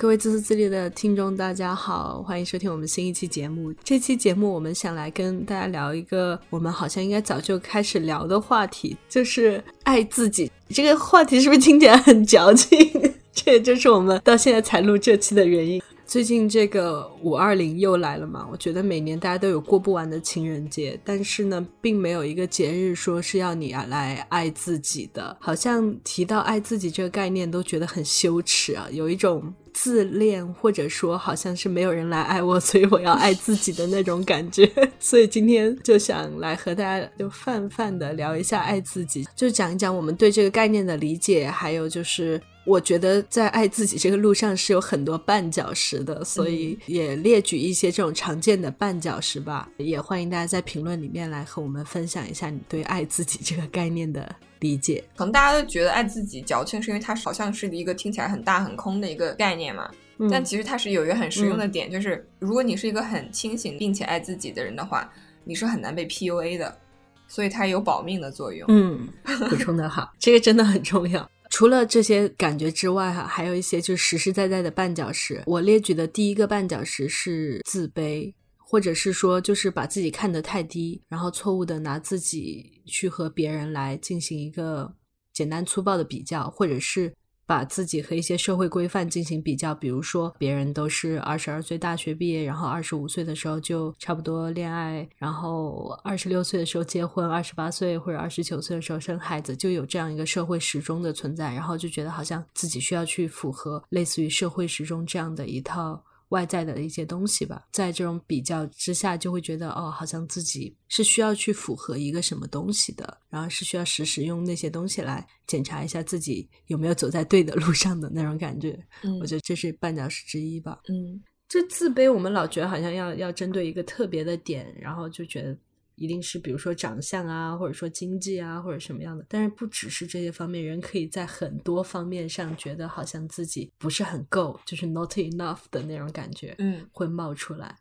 各位自私自利的听众，大家好，欢迎收听我们新一期节目。这期节目我们想来跟大家聊一个我们好像应该早就开始聊的话题，就是爱自己。这个话题是不是听起来很矫情？这也就是我们到现在才录这期的原因。最近这个五二零又来了嘛？我觉得每年大家都有过不完的情人节，但是呢，并没有一个节日说是要你啊来爱自己的。好像提到爱自己这个概念，都觉得很羞耻啊，有一种自恋，或者说好像是没有人来爱我，所以我要爱自己的那种感觉。所以今天就想来和大家就泛泛的聊一下爱自己，就讲一讲我们对这个概念的理解，还有就是。我觉得在爱自己这个路上是有很多绊脚石的，所以也列举一些这种常见的绊脚石吧。也欢迎大家在评论里面来和我们分享一下你对爱自己这个概念的理解。可能大家都觉得爱自己矫情，是因为它好像是一个听起来很大很空的一个概念嘛。但其实它是有一个很实用的点，就是如果你是一个很清醒并且爱自己的人的话，你是很难被 PUA 的，所以它有保命的作用。嗯，补充的好，这个真的很重要。除了这些感觉之外，哈，还有一些就是实实在在的绊脚石。我列举的第一个绊脚石是自卑，或者是说就是把自己看得太低，然后错误的拿自己去和别人来进行一个简单粗暴的比较，或者是。把自己和一些社会规范进行比较，比如说别人都是二十二岁大学毕业，然后二十五岁的时候就差不多恋爱，然后二十六岁的时候结婚，二十八岁或者二十九岁的时候生孩子，就有这样一个社会时钟的存在，然后就觉得好像自己需要去符合类似于社会时钟这样的一套。外在的一些东西吧，在这种比较之下，就会觉得哦，好像自己是需要去符合一个什么东西的，然后是需要时时用那些东西来检查一下自己有没有走在对的路上的那种感觉。嗯，我觉得这是绊脚石之一吧。嗯，这自卑，我们老觉得好像要要针对一个特别的点，然后就觉得。一定是比如说长相啊，或者说经济啊，或者什么样的。但是不只是这些方面，人可以在很多方面上觉得好像自己不是很够，就是 not enough 的那种感觉，嗯，会冒出来。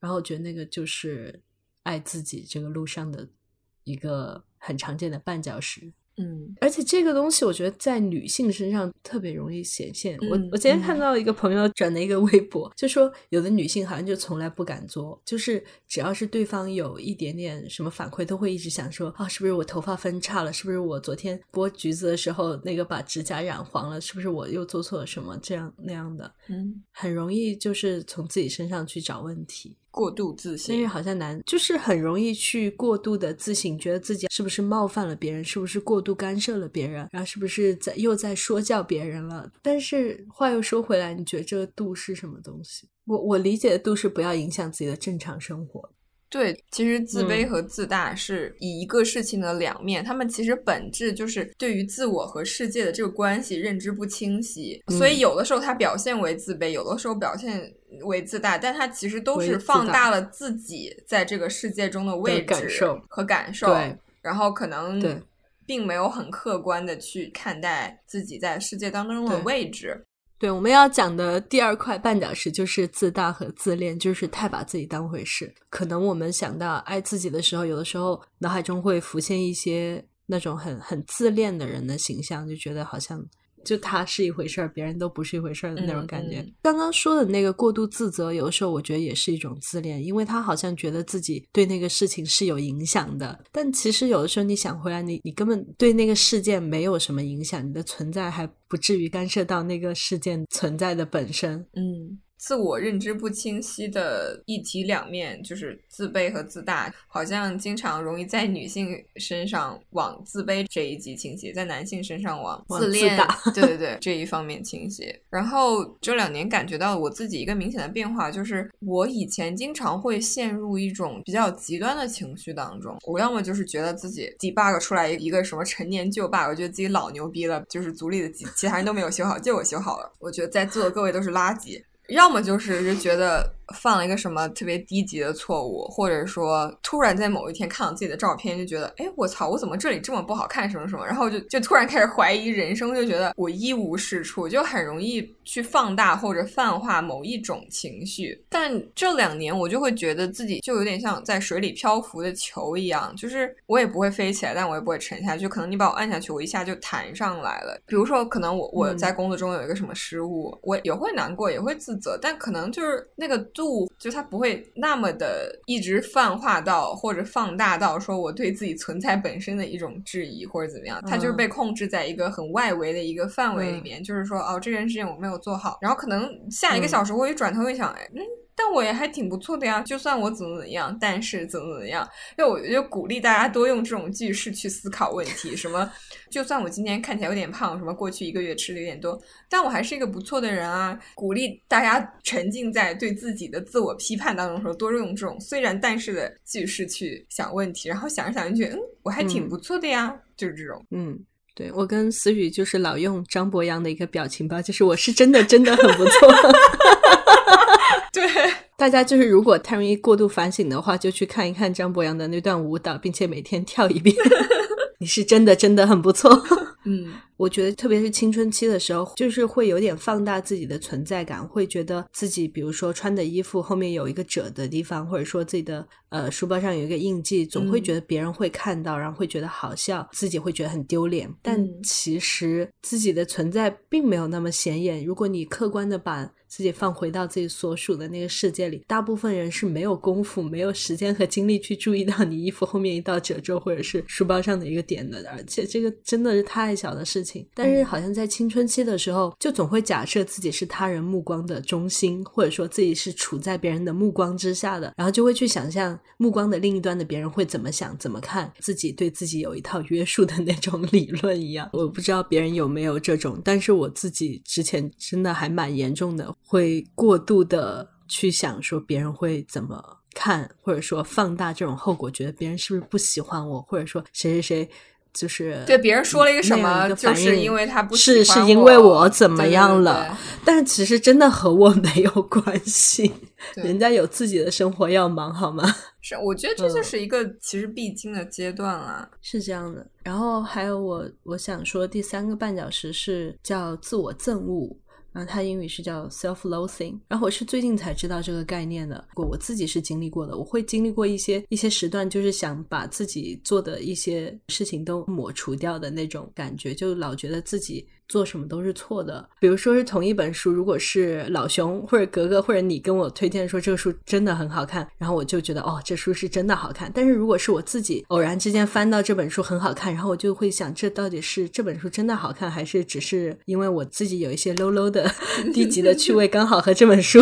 然后我觉得那个就是爱自己这个路上的一个很常见的绊脚石。嗯，而且这个东西我觉得在女性身上特别容易显现。我我今天看到一个朋友转的一个微博，就说有的女性好像就从来不敢做，就是只要是对方有一点点什么反馈，都会一直想说啊，是不是我头发分叉了？是不是我昨天剥橘子的时候那个把指甲染黄了？是不是我又做错了什么？这样那样的，嗯，很容易就是从自己身上去找问题。过度自信，因为好像难，就是很容易去过度的自信，觉得自己是不是冒犯了别人，是不是过度干涉了别人，然后是不是在又在说教别人了。但是话又说回来，你觉得这个度是什么东西？我我理解的度是不要影响自己的正常生活。对，其实自卑和自大是以一个事情的两面，他们其实本质就是对于自我和世界的这个关系认知不清晰，所以有的时候它表现为自卑，有的时候表现为自大，但它其实都是放大了自己在这个世界中的位置和感受，然后可能并没有很客观的去看待自己在世界当中的位置。对，我们要讲的第二块绊脚石就是自大和自恋，就是太把自己当回事。可能我们想到爱自己的时候，有的时候脑海中会浮现一些那种很很自恋的人的形象，就觉得好像。就他是一回事儿，别人都不是一回事儿的那种感觉。刚刚说的那个过度自责，有的时候我觉得也是一种自恋，因为他好像觉得自己对那个事情是有影响的，但其实有的时候你想回来，你你根本对那个事件没有什么影响，你的存在还不至于干涉到那个事件存在的本身。嗯。自我认知不清晰的一体两面，就是自卑和自大，好像经常容易在女性身上往自卑这一级倾斜，在男性身上往自恋，对对对这一方面倾斜。然后这两年感觉到我自己一个明显的变化，就是我以前经常会陷入一种比较极端的情绪当中，我要么就是觉得自己 debug 出来一个什么陈年旧 bug，我觉得自己老牛逼了，就是组里的其其他人都没有修好，就我修好了，我觉得在座的各位都是垃圾。要么就是觉得犯了一个什么特别低级的错误，或者说突然在某一天看到自己的照片，就觉得，哎，我操，我怎么这里这么不好看，什么什么，然后就就突然开始怀疑人生，就觉得我一无是处，就很容易去放大或者泛化某一种情绪。但这两年我就会觉得自己就有点像在水里漂浮的球一样，就是我也不会飞起来，但我也不会沉下去，可能你把我按下去，我一下就弹上来了。比如说，可能我我在工作中有一个什么失误，我也会难过，也会自责，但可能就是那个。度就它不会那么的一直泛化到或者放大到说我对自己存在本身的一种质疑或者怎么样，它就是被控制在一个很外围的一个范围里面，就是说哦这件事情我没有做好，然后可能下一个小时我一转头一想，哎。但我也还挺不错的呀，就算我怎么怎么样，但是怎么怎么样，因为我就鼓励大家多用这种句式去思考问题。什么，就算我今天看起来有点胖，什么过去一个月吃的有点多，但我还是一个不错的人啊。鼓励大家沉浸在对自己的自我批判当中的时候，多用这种虽然但是的句式去想问题，然后想着想着觉得，嗯，我还挺不错的呀，就是这种。嗯，对我跟思雨就是老用张博洋的一个表情包，就是我是真的真的很不错。对，大家就是如果太容易过度反省的话，就去看一看张博洋的那段舞蹈，并且每天跳一遍。你是真的真的很不错。嗯，我觉得特别是青春期的时候，就是会有点放大自己的存在感，会觉得自己，比如说穿的衣服后面有一个褶的地方，或者说自己的呃书包上有一个印记，总会觉得别人会看到，然后会觉得好笑，自己会觉得很丢脸。但其实自己的存在并没有那么显眼。如果你客观的把自己放回到自己所属的那个世界里，大部分人是没有功夫、没有时间和精力去注意到你衣服后面一道褶皱，或者是书包上的一个点的。而且这个真的是太。小的事情，但是好像在青春期的时候，就总会假设自己是他人目光的中心，或者说自己是处在别人的目光之下的，然后就会去想象目光的另一端的别人会怎么想、怎么看自己，对自己有一套约束的那种理论一样。我不知道别人有没有这种，但是我自己之前真的还蛮严重的，会过度的去想说别人会怎么看，或者说放大这种后果，觉得别人是不是不喜欢我，或者说谁谁谁。就是对别人说了一个什么，就是因为他不是是因为我怎么样了，但是其实真的和我没有关系，人家有自己的生活要忙，好吗？是，我觉得这就是一个其实必经的阶段了，是这样的。然后还有我我想说第三个绊脚石是叫自我憎恶。然后它英语是叫 self-loathing，然后我是最近才知道这个概念的，我我自己是经历过的，我会经历过一些一些时段，就是想把自己做的一些事情都抹除掉的那种感觉，就老觉得自己。做什么都是错的。比如说是同一本书，如果是老熊或者格格或者你跟我推荐说这个书真的很好看，然后我就觉得哦，这书是真的好看。但是如果是我自己偶然之间翻到这本书很好看，然后我就会想，这到底是这本书真的好看，还是只是因为我自己有一些 low low 的 低级的趣味，刚好和这本书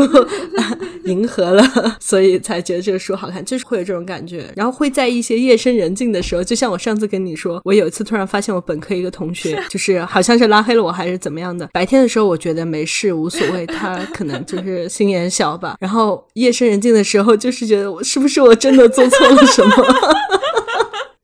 迎合了，所以才觉得这个书好看，就是会有这种感觉。然后会在一些夜深人静的时候，就像我上次跟你说，我有一次突然发现我本科一个同学，就是好像是拉黑。了我还是怎么样的？白天的时候我觉得没事无所谓，他可能就是心眼小吧。然后夜深人静的时候，就是觉得我是不是我真的做错了什么？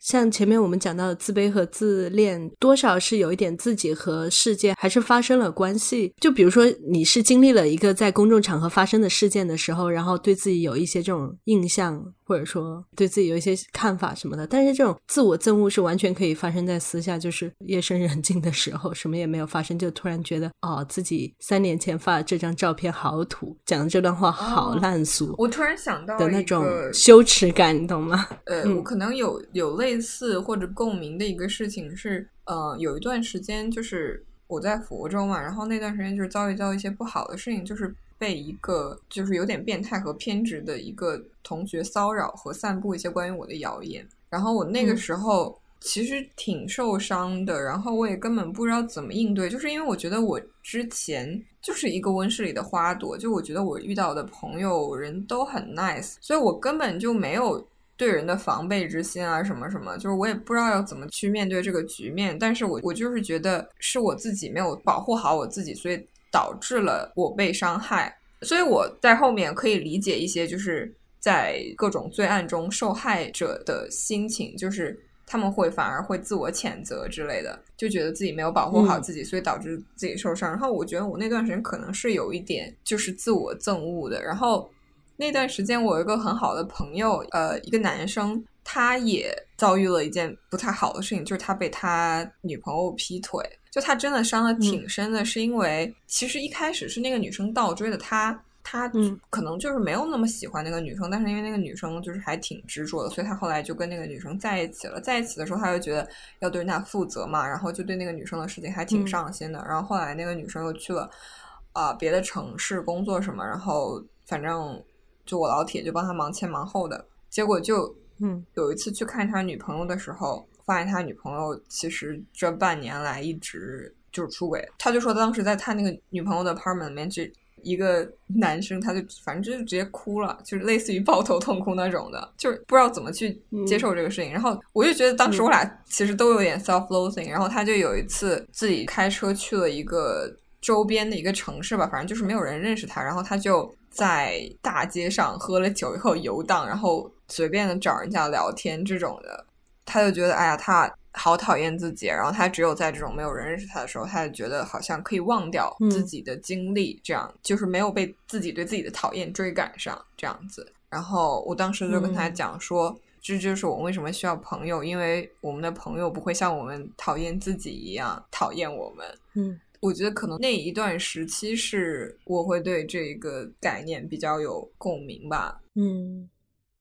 像前面我们讲到的自卑和自恋，多少是有一点自己和世界还是发生了关系。就比如说，你是经历了一个在公众场合发生的事件的时候，然后对自己有一些这种印象，或者说对自己有一些看法什么的。但是这种自我憎恶是完全可以发生在私下，就是夜深人静的时候，什么也没有发生，就突然觉得哦，自己三年前发的这张照片好土，讲的这段话好烂俗。我突然想到的那种羞耻感，你懂吗？呃，我可能有有类。似或者共鸣的一个事情是，呃，有一段时间就是我在佛州嘛，然后那段时间就是遭遇到一些不好的事情，就是被一个就是有点变态和偏执的一个同学骚扰和散布一些关于我的谣言，然后我那个时候其实挺受伤的，然后我也根本不知道怎么应对，就是因为我觉得我之前就是一个温室里的花朵，就我觉得我遇到的朋友人都很 nice，所以我根本就没有。对人的防备之心啊，什么什么，就是我也不知道要怎么去面对这个局面。但是我我就是觉得是我自己没有保护好我自己，所以导致了我被伤害。所以我在后面可以理解一些，就是在各种罪案中受害者的心情，就是他们会反而会自我谴责之类的，就觉得自己没有保护好自己，所以导致自己受伤。然后我觉得我那段时间可能是有一点就是自我憎恶的，然后。那段时间我有一个很好的朋友，呃，一个男生，他也遭遇了一件不太好的事情，就是他被他女朋友劈腿，就他真的伤的挺深的，是因为其实一开始是那个女生倒追的他。他可能就是没有那么喜欢那个女生，但是因为那个女生就是还挺执着的，所以他后来就跟那个女生在一起了。在一起的时候，他就觉得要对人家负责嘛，然后就对那个女生的事情还挺上心的。然后后来那个女生又去了啊别的城市工作什么，然后反正就我老铁就帮他忙前忙后的。结果就嗯有一次去看他女朋友的时候，发现他女朋友其实这半年来一直就是出轨。他就说当时在他那个女朋友的 apartment 里面就。一个男生，他就反正就是直接哭了，就是类似于抱头痛哭那种的，就是不知道怎么去接受这个事情。然后我就觉得当时我俩其实都有点 self-loathing。然后他就有一次自己开车去了一个周边的一个城市吧，反正就是没有人认识他。然后他就在大街上喝了酒以后游荡，然后随便的找人家聊天这种的。他就觉得，哎呀，他。好讨厌自己，然后他只有在这种没有人认识他的时候，他就觉得好像可以忘掉自己的经历，这样就是没有被自己对自己的讨厌追赶上这样子。然后我当时就跟他讲说，这就是我为什么需要朋友，因为我们的朋友不会像我们讨厌自己一样讨厌我们。嗯，我觉得可能那一段时期是我会对这个概念比较有共鸣吧。嗯。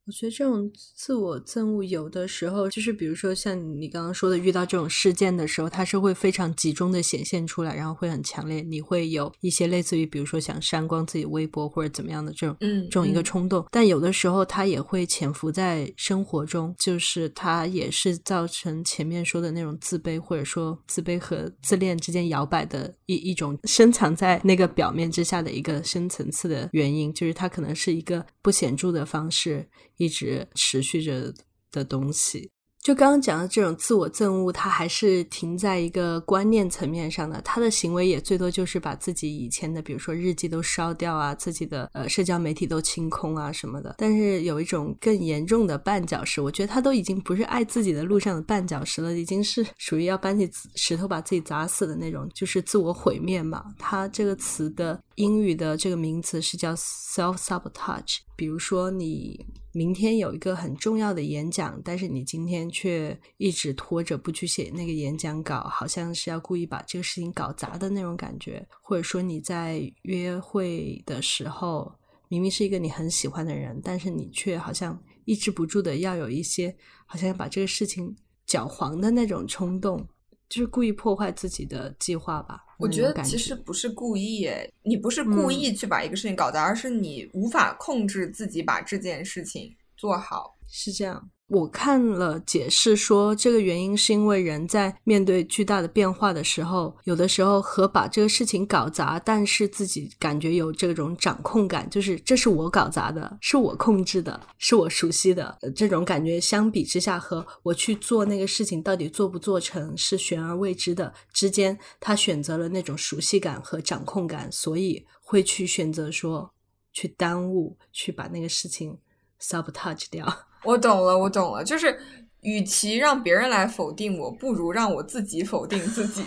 我觉得这种自我憎恶有的时候就是，比如说像你刚刚说的，遇到这种事件的时候，它是会非常集中的显现出来，然后会很强烈。你会有一些类似于，比如说想删光自己微博或者怎么样的这种，嗯，这种一个冲动。但有的时候它也会潜伏在生活中，就是它也是造成前面说的那种自卑，或者说自卑和自恋之间摇摆的一一种深藏在那个表面之下的一个深层次的原因，就是它可能是一个不显著的方式。一直持续着的东西。就刚刚讲的这种自我憎恶，它还是停在一个观念层面上的。他的行为也最多就是把自己以前的，比如说日记都烧掉啊，自己的呃社交媒体都清空啊什么的。但是有一种更严重的绊脚石，我觉得他都已经不是爱自己的路上的绊脚石了，已经是 属于要搬起石头把自己砸死的那种，就是自我毁灭嘛。他这个词的英语的这个名词是叫 self sabotage。比如说你。明天有一个很重要的演讲，但是你今天却一直拖着不去写那个演讲稿，好像是要故意把这个事情搞砸的那种感觉。或者说你在约会的时候，明明是一个你很喜欢的人，但是你却好像抑制不住的要有一些好像要把这个事情搅黄的那种冲动，就是故意破坏自己的计划吧。我觉得其实不是故意，你不是故意去把一个事情搞砸，而是你无法控制自己把这件事情做好，是这样。我看了解释说，这个原因是因为人在面对巨大的变化的时候，有的时候和把这个事情搞砸，但是自己感觉有这种掌控感，就是这是我搞砸的，是我控制的，是我熟悉的这种感觉，相比之下，和我去做那个事情到底做不做成是悬而未知的之间，他选择了那种熟悉感和掌控感，所以会去选择说去耽误，去把那个事情 sabotage 掉。我懂了，我懂了，就是与其让别人来否定我，不如让我自己否定自己，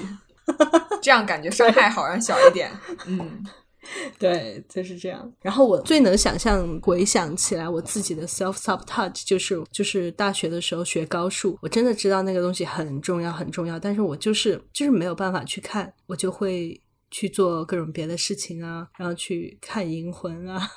这样感觉伤害好像小一点。嗯，对，就是这样。然后我最能想象回想起来我自己的 self sabotage，就是就是大学的时候学高数，我真的知道那个东西很重要很重要，但是我就是就是没有办法去看，我就会去做各种别的事情啊，然后去看银魂啊。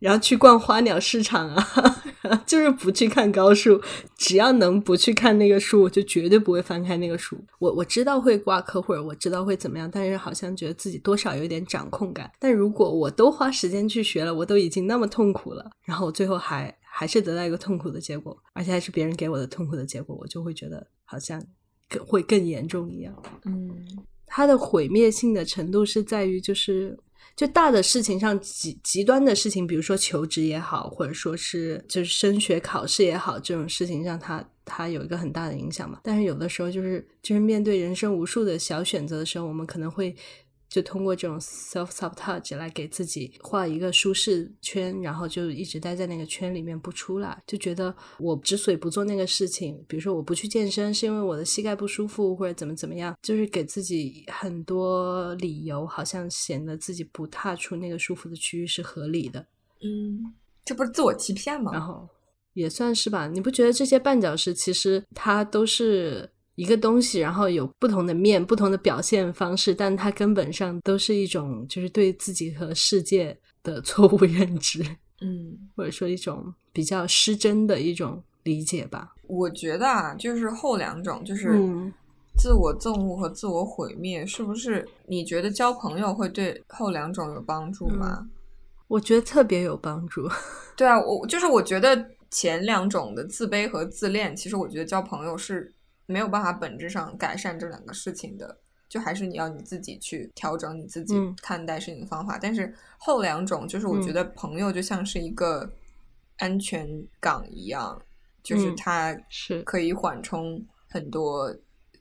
然后去逛花鸟市场啊，就是不去看高数。只要能不去看那个书，我就绝对不会翻开那个书。我我知道会挂科，或者我知道会怎么样，但是好像觉得自己多少有点掌控感。但如果我都花时间去学了，我都已经那么痛苦了，然后我最后还还是得到一个痛苦的结果，而且还是别人给我的痛苦的结果，我就会觉得好像更会更严重一样。嗯，它的毁灭性的程度是在于就是。就大的事情上极极端的事情，比如说求职也好，或者说是就是升学考试也好，这种事情让他他有一个很大的影响嘛。但是有的时候就是就是面对人生无数的小选择的时候，我们可能会。就通过这种 self sabotage 来给自己画一个舒适圈，然后就一直待在那个圈里面不出来，就觉得我之所以不做那个事情，比如说我不去健身，是因为我的膝盖不舒服，或者怎么怎么样，就是给自己很多理由，好像显得自己不踏出那个舒服的区域是合理的。嗯。这不是自我欺骗吗？然后也算是吧，你不觉得这些绊脚石其实它都是一个东西，然后有不同的面、不同的表现方式，但它根本上都是一种就是对自己和世界的错误认知，嗯，或者说一种比较失真的一种理解吧。我觉得啊，就是后两种，就是嗯自我憎恶和自我毁灭，是不是？你觉得交朋友会对后两种有帮助吗？我觉得特别有帮助。对啊，我就是我觉得前两种的自卑和自恋，其实我觉得交朋友是没有办法本质上改善这两个事情的，就还是你要你自己去调整你自己嗯看待事情的方法。但是后两种，就是我觉嗯得朋友就像是一个安全港一样，就是嗯它是可以缓冲很多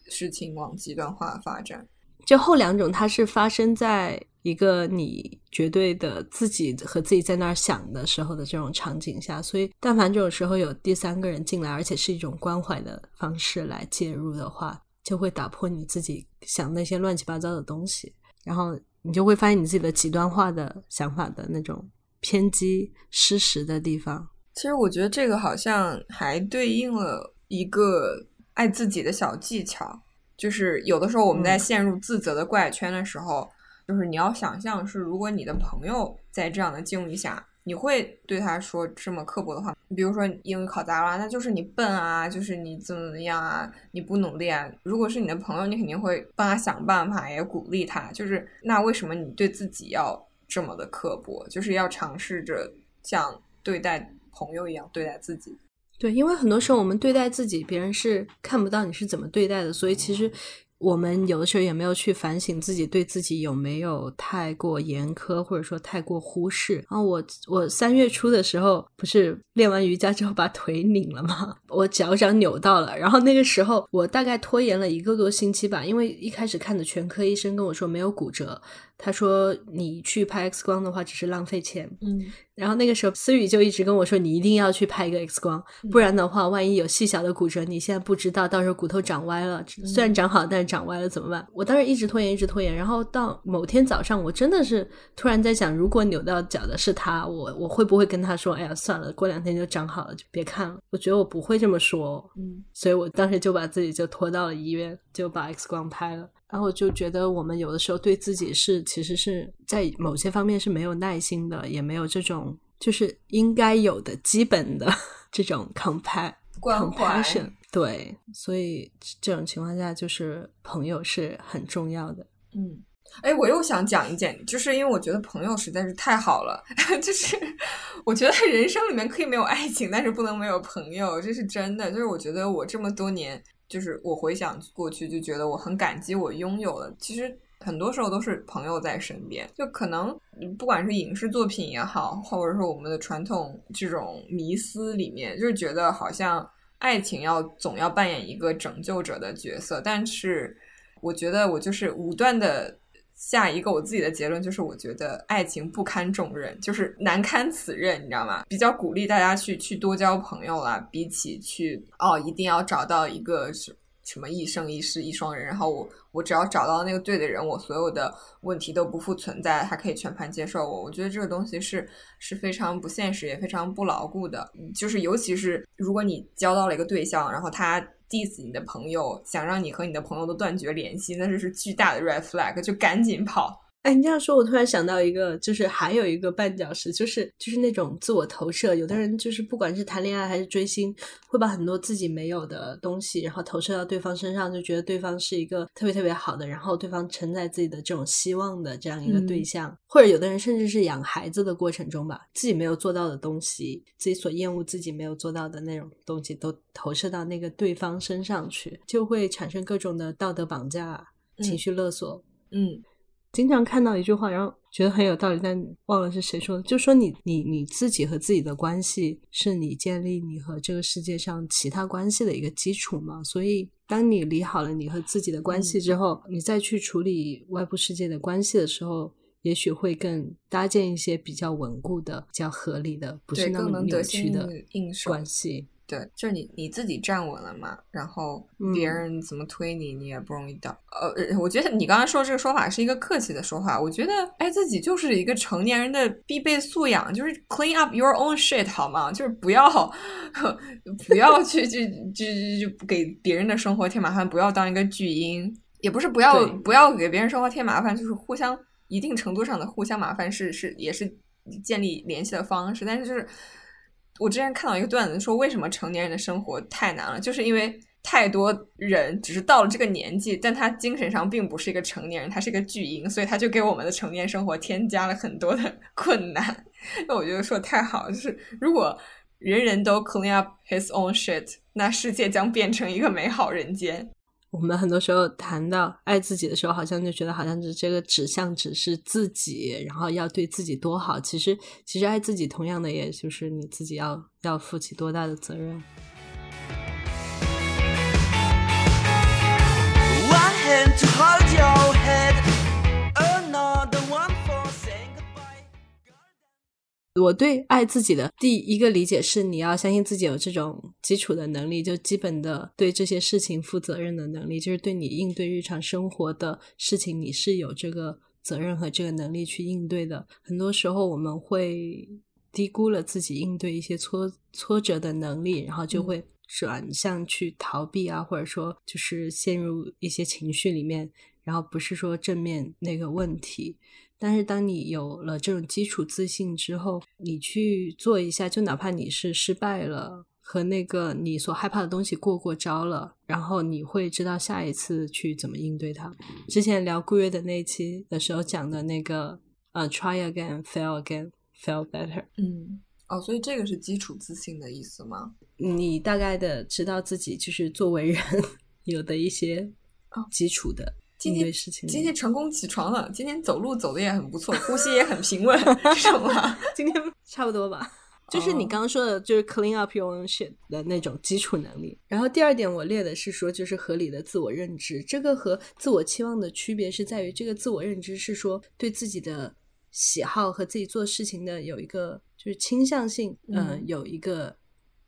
事情往极端化发展。就后两种，它是发生在一个你绝对的自己和自己在那儿想的时候的这种场景下，所以但凡这种时候有第三个人进来，而且是一种关怀的方式来介入的话，就会打破你自己想那些乱七八糟的东西，然后你就会发现你自己的极端化的想法的那种偏激失实的地方。其实我觉得这个好像还对应了一个爱自己的小技巧，就是有的时候我们在嗯。陷入自责的怪圈的时候，就是你要想象是，如果你的朋友在这样的境遇下，你会对他说这么刻薄的话，比如说英语考砸了，那就是你笨啊，就是你怎么怎么样啊，你不努力啊。如果是你的朋友，你肯定会帮他想办法，也鼓励他。就是那为什么你对自己要这么的刻薄？就是要尝试着像对待朋友一样对待自己。对，因为很多时候我们对待自己，别人是看不到你是怎么对待的，所以其实我们有的时候也没有去反省自己对自己有没有太过严苛，或者说太过忽视。然后我我三月初的时候不是练完瑜伽之后把腿拧了吗？我脚掌扭到了，然后那个时候我大概拖延了一个多星期吧，因为一开始看的全科医生跟我说没有骨折，他说你去拍 X 光的话只是浪费钱，嗯然后那个时候，思雨就一直跟我说：“你一定要去拍一个 X 光，不然的话，万一有细小的骨折，你现在不知道，到时候骨头长歪了，虽然长好，但是长歪了怎么办？”我当时一直拖延，一直拖延。然后到某天早上，我真的是突然在想，如果扭到脚的是他，我我会不会跟他说：“哎呀，算了，过两天就长好了，就别看了。”我觉得我不会这么说，嗯所以我当时就把自己就拖到了医院，就把 X 光拍了。然后就觉得我们有的时候对自己是其实是在某些方面是没有耐心的，也没有这种就是应该有的基本的 这种 compa 关怀 compassion。对，所以这种情况下，就是朋友是很重要的。嗯，哎，我又想讲一件，就是因为我觉得朋友实在是太好了，就是我觉得人生里面可以没有爱情，但是不能没有朋友，这是真的。就是我觉得我这么多年，就是我回想过去，就觉得我很感激我拥有的。其实很多时候都是朋友在身边，就可能不管是影视作品也好，或者说我们的传统这种迷思里面，就是觉得好像爱情要总要扮演一个拯救者的角色，但是我觉得我就是武断的下一个我自己的结论，就是我觉得爱情不堪重任，就是难堪此任，你知道吗？比较鼓励大家去去多交朋友啦，比起去哦一定要找到一个什什么一生一世一双人，然后我我只要找到那个对的人，我所有的问题都不复存在，他可以全盘接受我。我觉得这个东西是是非常不现实，也非常不牢固的。就是尤其是如果你交到了一个对象，然后他 diss 你的朋友，想让你和你的朋友都断绝联系，那这是巨大的 red flag，就赶紧跑。哎，你这样说，我突然想到一个，就是还有一个绊脚石，就是就是那种自我投射。有的人就是不管是谈恋爱还是追星，会把很多自己没有的东西，然后投射到对方身上，就觉得对方是一个特别特别好的，然后对方承载自己的这种希望的这样一个对嗯象。或者有的人甚至是养孩子的过程中吧，自己没有做到的东西，自己所厌恶自己没有做到的那种东西，都投射到那个对方身上去，就会产生各种的道德绑架、情嗯绪勒索。嗯经常看到一句话，然后觉得很有道理，但忘了是谁说的，就说你你你自己和自己的关系是你建立你和这个世界上其他关系的一个基础嘛。所以，当你理好了你和自己的关系之后，你再去处理外部世界的关系的时候，也许会更搭建一些比较稳固的、比较合理的，不是那么扭曲的关系。对，就是你你自己站稳了嘛，然后别人怎么推你，你也不容易倒。呃，我觉得你刚才说这个说法是一个客气的说法。我觉得爱自己就是一个成年人的必备素养，就是 clean up your own shit 好吗？就是不要 不要去去去去给别人的生活添麻烦，不要当一个巨婴，也不是不要不要给别人生活添麻烦，就是互相一定程度上的互相麻烦是是也是建立联系的方式，但是就是。我之前看到一个段子，说为什么成年人的生活太难了，就是因为太多人只是到了这个年纪，但他精神上并不是一个成年人，他是一个巨婴，所以他就给我们的成年生活添加了很多的 困难。那我觉得说的太好，就是如果人人都 clean up his own shit，那世界将变成一个美好人间。我们很多时候谈到爱自己的时候，好像就觉得好像是这个指向只是自己，然后要对自己多好。其实，其实爱自己同样的，也就是你自己要要负起多大的责任。我对爱自己的第一个理解是，你要相信自己有这种基础的能力，就基本的对这些事情负责任的能力，就是对你应对日常生活的事情，你是有这个责任和这个能力去应对的。很多时候我们会低估了自己应对一些挫挫折的能力，然后就会转向去逃避啊，或者说就是陷入一些情绪里面，然后不是说正面那个问题。但是，当你有了这种基础自信之后，你去做一下，就哪怕你是失败了，和那个你所害怕的东西过过招了，然后你会知道下一次去怎么应对它。之前聊顾月的那一期的时候讲的那个，呃，try again, fail again, fail better。嗯，哦，所以这个是基础自信的意思吗？你大概的知道自己就是作为人 有的一些基础的。今天今天成功起床了，今天走路走的也很不错，呼吸也很平稳，是吗？今天差不多吧，就是你刚刚说的，就是 clean up your own shit 的那种基础能力。然后第二点我列的是说，就是合理的自我认知，这个和自我期望的区别是在于，这个自我认知是说对自己的喜好和自己做事情的有一个就是倾向性，嗯，有一个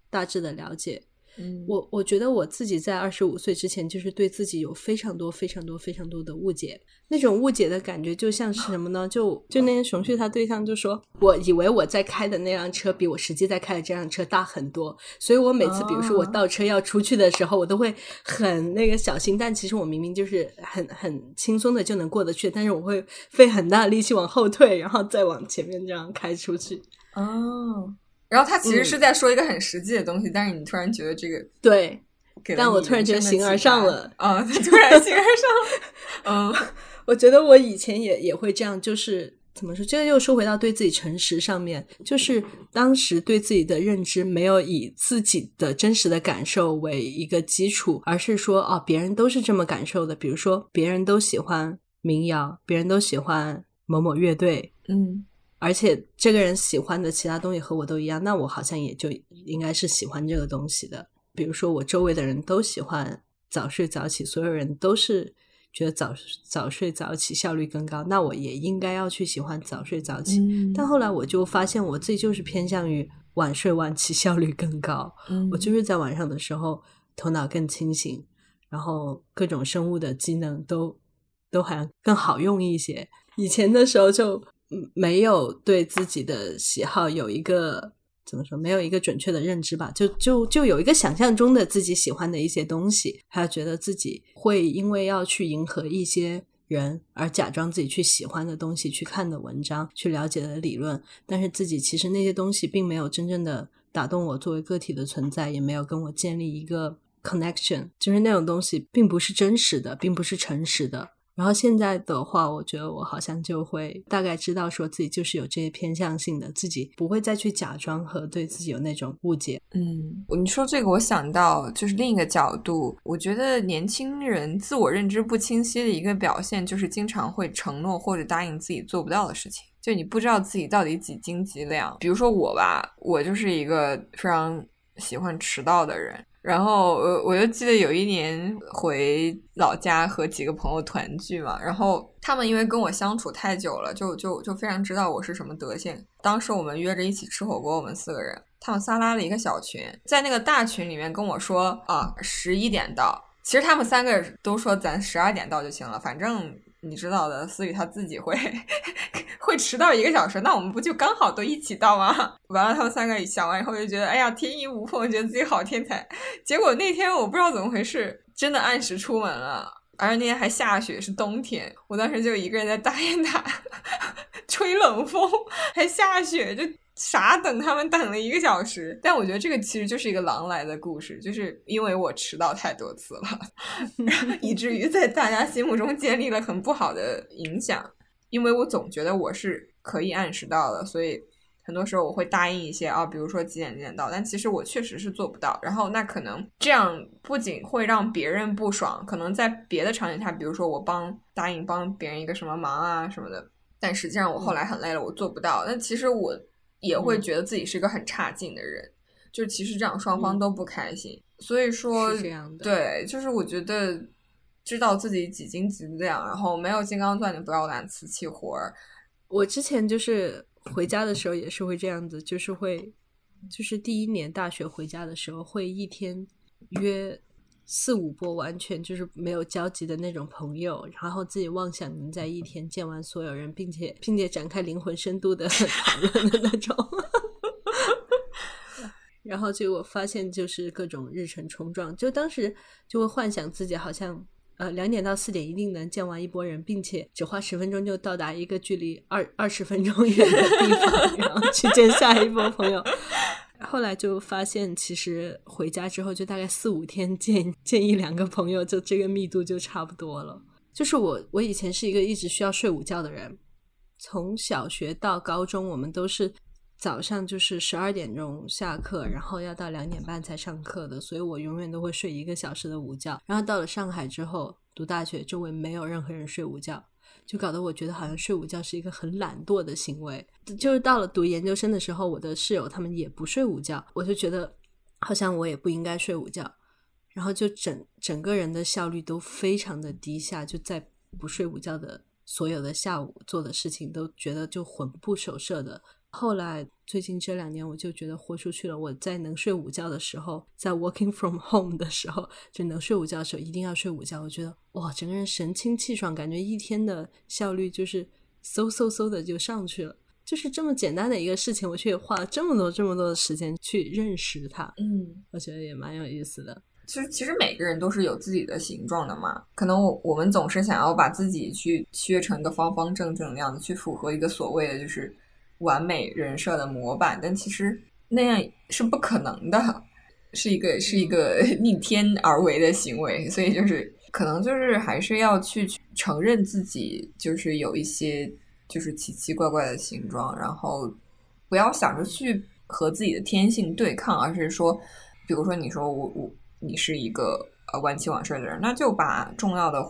大致的了解。我我觉得我自己在二十五岁之前，就是对自己有非常多、非常多、非常多的误解。那种误解的感觉，就像是什么呢？就就那天熊旭他对象就说，我以为我在开的那辆车比我实际在开的这辆车大很多，所以我每次比如说我倒车要出去的时候，我都会很那个小心。但其实我明明就是很很轻松的就能过得去，但是我会费很大力气往后退，然后再往前面这样开出去。哦。然后他其实是在说一个很实际的东西，但是你突然觉得这个对，但我突然觉得形而上了啊，突然形而上了。嗯，我觉得我以前也也会这样，就是怎么说？这个又说回到对自己诚实上面，就是当时对自己的认知没有以自己的真实的感受为一个基础，而是说哦，别人都是这么感受的。比如说，别人都喜欢民谣，别人都喜欢某某乐队，嗯。而且这个人喜欢的其他东西和我都一样，那我好像也就应该是喜欢这个东西的。比如说，我周围的人都喜欢早睡早起，所有人都是觉得早早睡早起效率更高，那我也应该要去喜欢早睡早起。但后来我就发现，我自己就是偏向于晚睡晚起效率更高。我就是在晚上的时候头脑更清醒，然后各种生物的机能都都好像更好用一些。以前的时候就。没有对自己的喜好有一个怎么说，没有一个准确的认知吧，就就就有一个想象中的自己喜欢的一些东西，还有觉得自己会因为要去迎合一些人而假装自己去喜欢的东西，去看的文章，去了解的理论，但是自己其实那些东西并没有真正的打动我作为个体的存在，也没有跟我建立一个 connection，就是那种东西并不是真实的，并不是诚实的。然后现在的话，我觉得我好像就会大概知道，说自己就是有这些偏向性的，自己不会再去假装和对自己有那种误解。嗯，你说这个，我想到就是另一个角度，我觉得年轻人自我认知不清晰的一个表现，就是经常会承诺或者答应自己做不到的事情，就你不知道自己到底几斤几两。比如说我吧，我就是一个非常。喜欢迟到的人。然后我我就记得有一年回老家和几个朋友团聚嘛，然后他们因为跟我相处太久了，就就就非常知道我是什么德性。当时我们约着一起吃火锅，我们四个人，他们仨拉了一个小群，在那个大群里面跟我说啊，十一点到。其实他们三个都说咱十二点到就行了，反正。你知道的，思雨他自己会 会迟到一个小时，那我们不就刚好都一起到吗？完了，他们三个想完以后就觉得，哎呀，天衣无缝，觉得自己好天才。结果那天我不知道怎么回事，真的按时出门了，而且那天还下雪，是冬天。我当时就一个人在大雁塔 吹冷风，还下雪，就。傻等他们等了一个小时，但我觉得这个其实就是一个狼来的故事，就是因为我迟到太多次了，以至于在大家心目中建立了很不好的影响。因为我总觉得我是可以按时到的，所以很多时候我会答应一些啊，比如说几点几点到，但其实我确实是做不到。然后那可能这样不仅会让别人不爽，可能在别的场景下，比如说我帮答应帮别人一个什么忙啊什么的，但实际上我后来很累了，我做不到。那其实我。也会觉得自己是一个很差劲的人，就其实这样双方都不开心。所以说，对，就是我觉得知道自己几斤几两，然后没有金刚钻就不要揽瓷器活儿。我之前就是回家的时候也是会这样子，就是会，就是第一年大学回家的时候会一天约。四五波完全就是没有交集的那种朋友，然后自己妄想能在一天见完所有人，并且并且展开灵魂深度的 讨论的那种，然后结果发现就是各种日程冲撞，就当时就会幻想自己好像呃两点到四点一定能见完一波人，并且只花十分钟就到达一个距离二二十分钟远的地方，然后去见下一波朋友。后来就发现，其实回家之后就大概四五天见见一两个朋友，就这个密度就差不多了。就是我，我以前是一个一直需要睡午觉的人，从小学到高中，我们都是早上就是十二点钟下课，然后要到两点半才上课的，所以我永远都会睡一个小时的午觉。然后到了上海之后读大学，周围没有任何人睡午觉。就搞得我觉得好像睡午觉是一个很懒惰的行为。就是到了读研究生的时候，我的室友他们也不睡午觉，我就觉得好像我也不应该睡午觉，然后就整整个人的效率都非常的低下，就在不睡午觉的所有的下午做的事情都觉得就魂不守舍的。后来最近这两年，我就觉得豁出去了。我在能睡午觉的时候，在 working from home 的时候，就能睡午觉的时候，一定要睡午觉。我觉得哇，整个人神清气爽，感觉一天的效率就是嗖嗖嗖的就上去了。就是这么简单的一个事情，我却花了这么多这么多的时间去认识它。嗯，我觉得也蛮有意思的。其实，其实每个人都是有自己的形状的嘛。可能我我们总是想要把自己去削成一个方方正正那样子，去符合一个所谓的就是。完美人设的模板，但其实那样是不可能的，是一个是一个 逆天而为的行为，所以就是可能就是还是要去承认自己就是有一些就是奇奇怪怪的形状，然后不要想着去和自己的天性对抗，而是说，比如说你说我我你是一个呃晚起晚睡的人，那就把重要的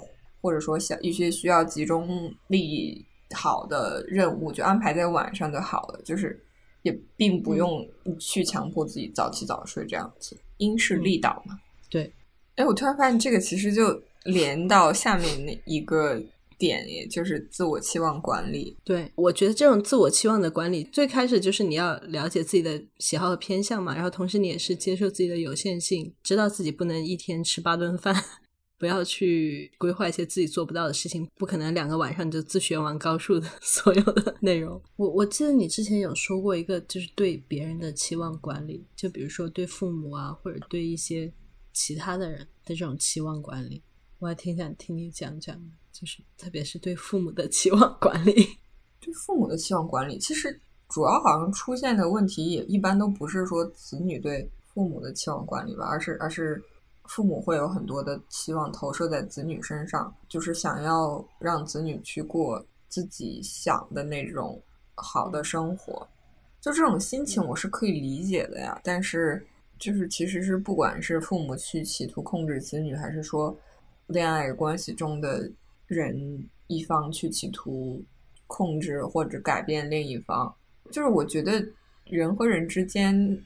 或者说想一些需要集中力益。好的任务就安排在晚上就好了，就是也并不用去强迫自己早起早睡这样子，因势利导嘛。对，哎，我突然发现这个其实就连到下面那一个点，也就是自我期望管理。对，我觉得这种自我期望的管理，最开始就是你要了解自己的喜好和偏向嘛，然后同时你也是接受自己的有限性，知道自己不能一天吃八顿饭。不要去规划一些自己做不到的事情，不可能两个晚上就自学完高数的 所有的内容。我我记得你之前有说过一个，就是对别人的期望管理，就比如说对父母啊，或者对一些其他的人的这种期望管理，我还挺想听你讲讲，就是特别是对父母的期望管理。对父母的期望管理，其实主要好像出现的问题也一般都不是说子女对父母的期望管理吧，而是而是。父母会有很多的期望投射在子女身上，就是想要让子女去过自己想的那种好的生活，就这种心情我是可以理解的呀。但是，就是其实是不管是父母去企图控制子女，还是说恋爱关系中的人一方去企图控制或者改变另一方，就是我觉得人和人之间。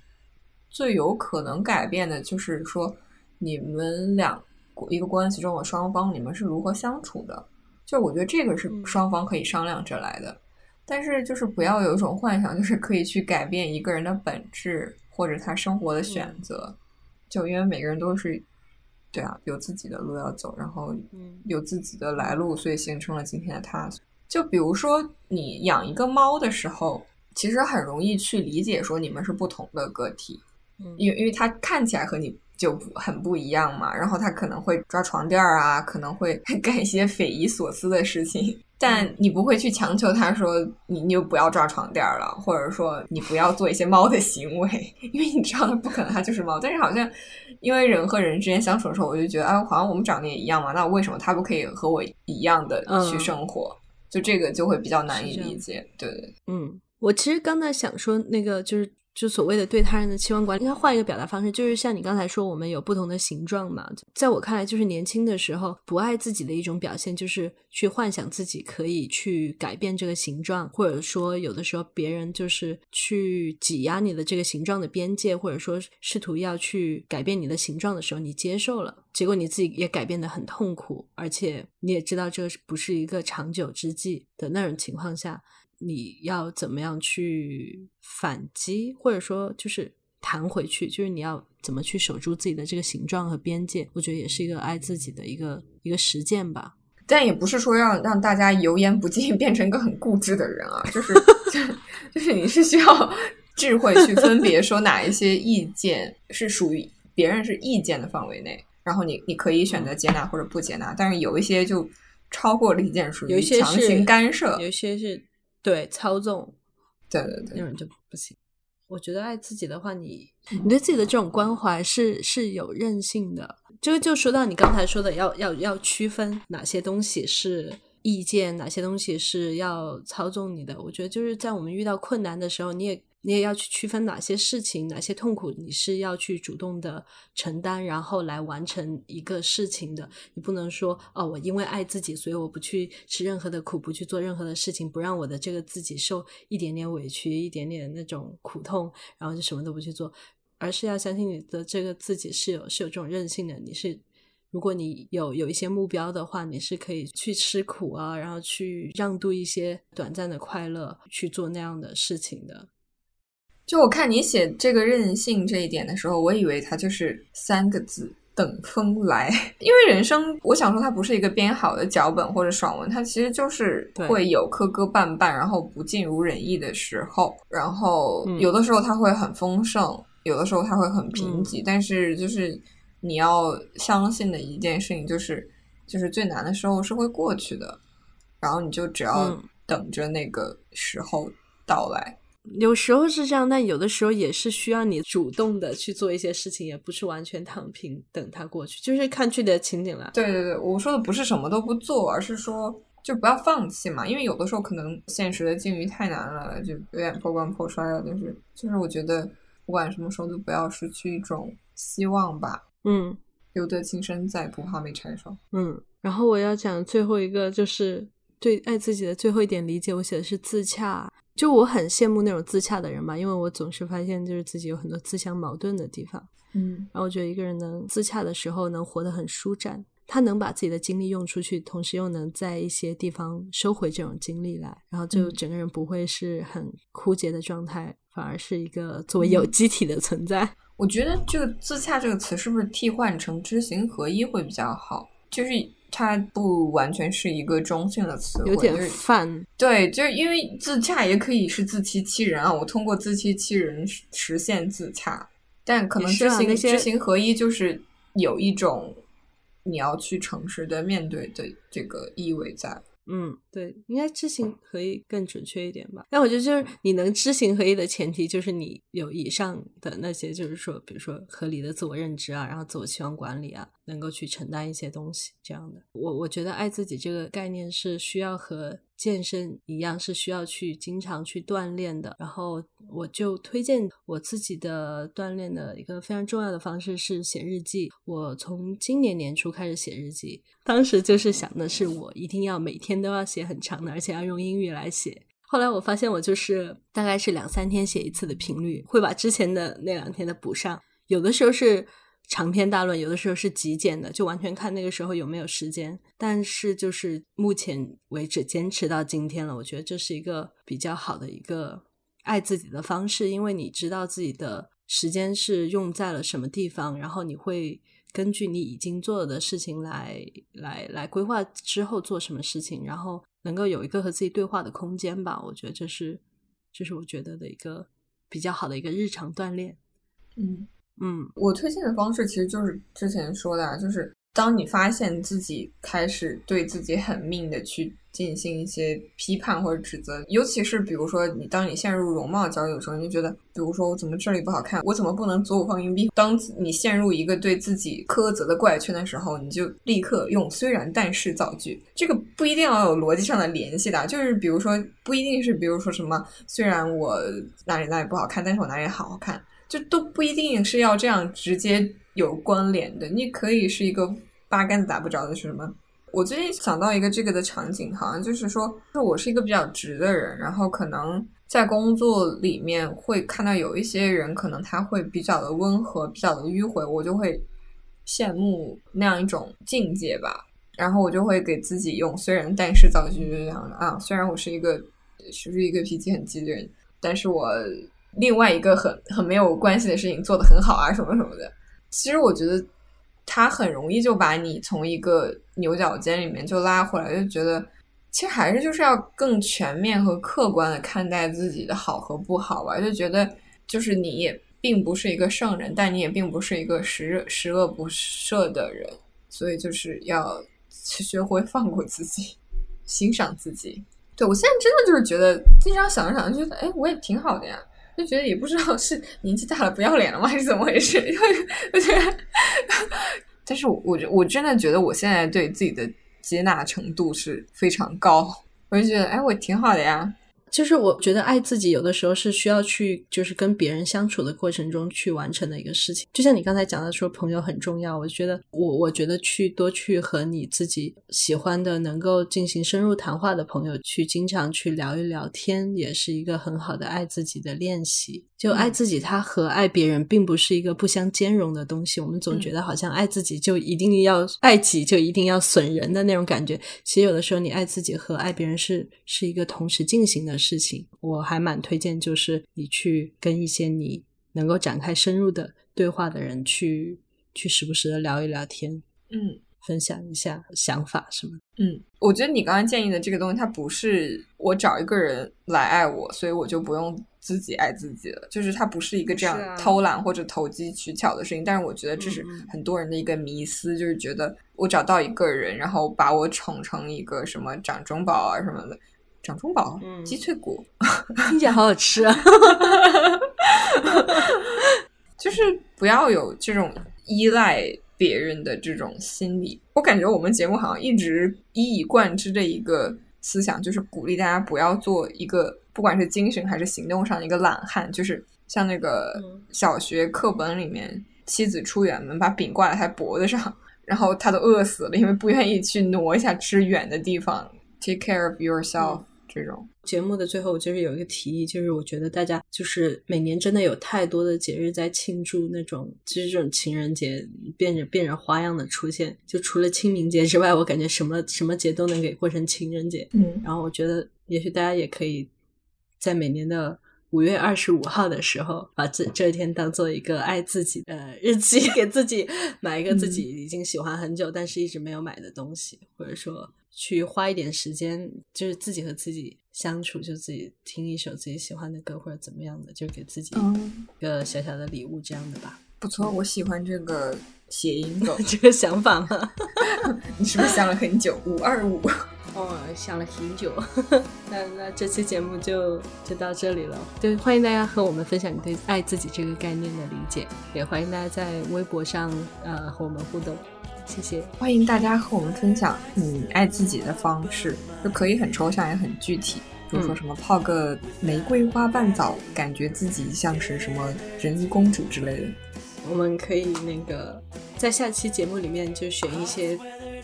最有可能改变的就是说，你们两一个关系中的双方，你们是如何相处的。就我觉得这个是双方可以商量着来的。但是就是不要有一种幻想，就是可以去改变一个人的本质或者他生活的选择。就因为每个人都是，对啊，有自己的路要走，然后有自己的来路，所以形成了今天的他。就比如说你养一个猫的时候，其实很容易去理解说你们是不同的个体，因为因为它看起来和你就很不一样嘛。然后他可能会抓床垫儿啊，可能会 干一些匪夷所思的事情。但你不会去强求他说你你就不要抓床垫了，或者说你不要做一些猫的行为，因为你知道他不可能，它就是猫。但是好像因为人和人之间相处的时候，我就觉得哎，好像我们长得也一样嘛，那为什么他不可以和我一样的去生活？就这个就会比较难以理解。对，嗯，我其实刚才想说那个就是。就所谓的对他人的期望管理，应该换一个表达方式，就是像你刚才说，我们有不同的形状嘛。在我看来，就是年轻的时候不爱自己的一种表现，就是去幻想自己可以去改变这个形状，或者说有的时候别人就是去挤压你的这个形状的边界，或者说试图要去改变你的形状的时候，你接受了，结果你自己也改变的很痛苦，而且你也知道这不是一个长久之计的那种情况下。你要怎么样去反击，或者说就是弹回去？就是你要怎么去守住自己的这个形状和边界？我觉得也是一个爱自己的一个一个实践吧。但也不是说让让大家油盐不进，变成一个很固执的人啊。就是 就就是你是需要智慧去分别，说哪一些意见是属于别人是意见的范围内，然后你你可以选择接纳或者不接纳。但是有一些就超过了意见，属于强行干涉。有些是。对操纵，对对对，那种就不行。我觉得爱自己的话，你你对自己的这种关怀是是有韧性的。这个就说到你刚才说的，要要要区分哪些东西是意见，哪些东西是要操纵你的。我觉得就是在我们遇到困难的时候，你也。你也要去区分哪些事情、哪些痛苦，你是要去主动的承担，然后来完成一个事情的。你不能说哦，我因为爱自己，所以我不去吃任何的苦，不去做任何的事情，不让我的这个自己受一点点委屈、一点点那种苦痛，然后就什么都不去做，而是要相信你的这个自己是有是有这种韧性的。你是，如果你有有一些目标的话，你是可以去吃苦啊，然后去让渡一些短暂的快乐，去做那样的事情的。就我看你写这个任性这一点的时候，我以为它就是三个字“等风来”。因为人生，我想说它不是一个编好的脚本或者爽文，它其实就是会有磕磕绊绊，然后不尽如人意的时候。然后有的时候它会很丰盛，有的时候它会很贫瘠。但是就是你要相信的一件事情，就是就是最难的时候是会过去的。然后你就只要等着那个时候到来。有时候是这样，但有的时候也是需要你主动的去做一些事情，也不是完全躺平等它过去，就是看具体的情景了。对对对，我说的不是什么都不做，而是说就不要放弃嘛，因为有的时候可能现实的境遇太难了，就有点破罐破摔了。就是就是我觉得不管什么时候都不要失去一种希望吧。嗯，留得青山在，不怕没柴烧。嗯，然后我要讲最后一个，就是对爱自己的最后一点理解，我写的是自洽。就我很羡慕那种自洽的人嘛，因为我总是发现就是自己有很多自相矛盾的地方，嗯，然后我觉得一个人能自洽的时候，能活得很舒展，他能把自己的精力用出去，同时又能在一些地方收回这种精力来，然后就整个人不会是很枯竭的状态，反而是一个作为有机体的存在。我觉得这个自洽这个词是不是替换成知行合一会比较好？就是。它不完全是一个中性的词汇，有点泛。对，就是因为自洽也可以是自欺欺人啊。我通过自欺欺人实现自洽，但可能知行知行合一就是有一种你要去诚实的面对的这个意味在。嗯，对，应该知行合一更准确一点吧。但我觉得就是你能知行合一的前提，就是你有以上的那些，就是说，比如说合理的自我认知啊，然后自我期望管理啊，能够去承担一些东西这样的。我我觉得爱自己这个概念是需要和。健身一样是需要去经常去锻炼的，然后我就推荐我自己的锻炼的一个非常重要的方式是写日记。我从今年年初开始写日记，当时就是想的是我一定要每天都要写很长的，而且要用英语来写。后来我发现我就是大概是两三天写一次的频率，会把之前的那两天的补上。有的时候是长篇大论，有的时候是极简的，就完全看那个时候有没有时间。但是就是目前为止坚持到今天了，我觉得这是一个比较好的一个爱自己的方式，因为你知道自己的时间是用在了什么地方，然后你会根据你已经做的事情来来来规划之后做什么事情，然后能够有一个和自己对话的空间吧。我觉得这是这是我觉得的一个比较好的一个日常锻炼。嗯。嗯，我推荐的方式其实就是之前说的，就是当你发现自己开始对自己很命的去进行一些批判或者指责，尤其是比如说你当你陷入容貌焦虑的时候，你就觉得，比如说我怎么这里不好看，我怎么不能左五放硬币？当你陷入一个对自己苛责的怪圈的时候，你就立刻用虽然但是造句，这个不一定要有逻辑上的联系的，就是比如说不一定是，比如说什么虽然我哪里哪里不好看，但是我哪里好好看。就都不一定是要这样直接有关联的，你可以是一个八竿子打不着的是什么？我最近想到一个这个的场景，好像就是说，就我是一个比较直的人，然后可能在工作里面会看到有一些人，可能他会比较的温和，比较的迂回，我就会羡慕那样一种境界吧。然后我就会给自己用虽然但是造句，这样的啊，虽然我是一个是一个脾气很急的人，但是我。另外一个很很没有关系的事情做得很好啊，什么什么的。其实我觉得他很容易就把你从一个牛角尖里面就拉回来，就觉得其实还是就是要更全面和客观的看待自己的好和不好吧。就觉得就是你也并不是一个圣人，但你也并不是一个十十恶不赦的人，所以就是要去学会放过自己，欣赏自己。对我现在真的就是觉得经常想着想着，觉得哎，我也挺好的呀。就觉得也不知道是年纪大了不要脸了吗，还是怎么回事？我觉得，但是我我我真的觉得我现在对自己的接纳程度是非常高，我就觉得哎，我挺好的呀。就是我觉得爱自己有的时候是需要去，就是跟别人相处的过程中去完成的一个事情。就像你刚才讲的说，朋友很重要。我觉得我我觉得去多去和你自己喜欢的、能够进行深入谈话的朋友去经常去聊一聊天，也是一个很好的爱自己的练习。就爱自己，它和爱别人并不是一个不相兼容的东西。我们总觉得好像爱自己就一定要爱己，就一定要损人的那种感觉。其实有的时候，你爱自己和爱别人是是一个同时进行的事情。我还蛮推荐，就是你去跟一些你能够展开深入的对话的人去去时不时的聊一聊天，嗯。分享一下想法什么？嗯，我觉得你刚刚建议的这个东西，它不是我找一个人来爱我，所以我就不用自己爱自己了。就是它不是一个这样偷懒或者投机取巧的事情。但是我觉得这是很多人的一个迷思，就是觉得我找到一个人，然后把我宠成一个什么掌中宝啊什么的，掌中宝，鸡脆骨，听起来好好吃啊！就是不要有这种依赖。别人的这种心理，我感觉我们节目好像一直一以贯之的一个思想，就是鼓励大家不要做一个不管是精神还是行动上的一个懒汉，就是像那个小学课本里面，妻子出远门把饼挂在他脖子上，然后他都饿死了，因为不愿意去挪一下吃远的地方。Take care of yourself。这种节目的最后，我就是有一个提议，就是我觉得大家就是每年真的有太多的节日在庆祝那种，就是这种情人节变着变着花样的出现。就除了清明节之外，我感觉什么什么节都能给过成情人节。嗯，然后我觉得也许大家也可以在每年的五月二十五号的时候，把这这一天当做一个爱自己的 日期，给自己买一个自己已经喜欢很久但是一直没有买的东西，或者说。去花一点时间，就是自己和自己相处，就自己听一首自己喜欢的歌或者怎么样的，就给自己一个小小的礼物这样的吧。不错，我喜欢这个谐音梗，这个想法吗？你是不是想了很久？五二五。哦，想了挺久。那那这期节目就就到这里了。对，欢迎大家和我们分享你对爱自己这个概念的理解，也欢迎大家在微博上呃和我们互动。谢谢，欢迎大家和我们分享你爱自己的方式，就可以很抽象也很具体，比如说什么泡个玫瑰花瓣澡，感觉自己像是什么人鱼公主之类的。我们可以那个在下期节目里面就选一些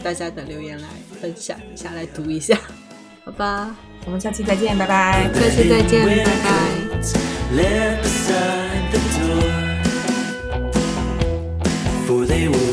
大家的留言来分享一下，来读一下，好吧？我们下期再见，拜拜。下期再见，拜拜。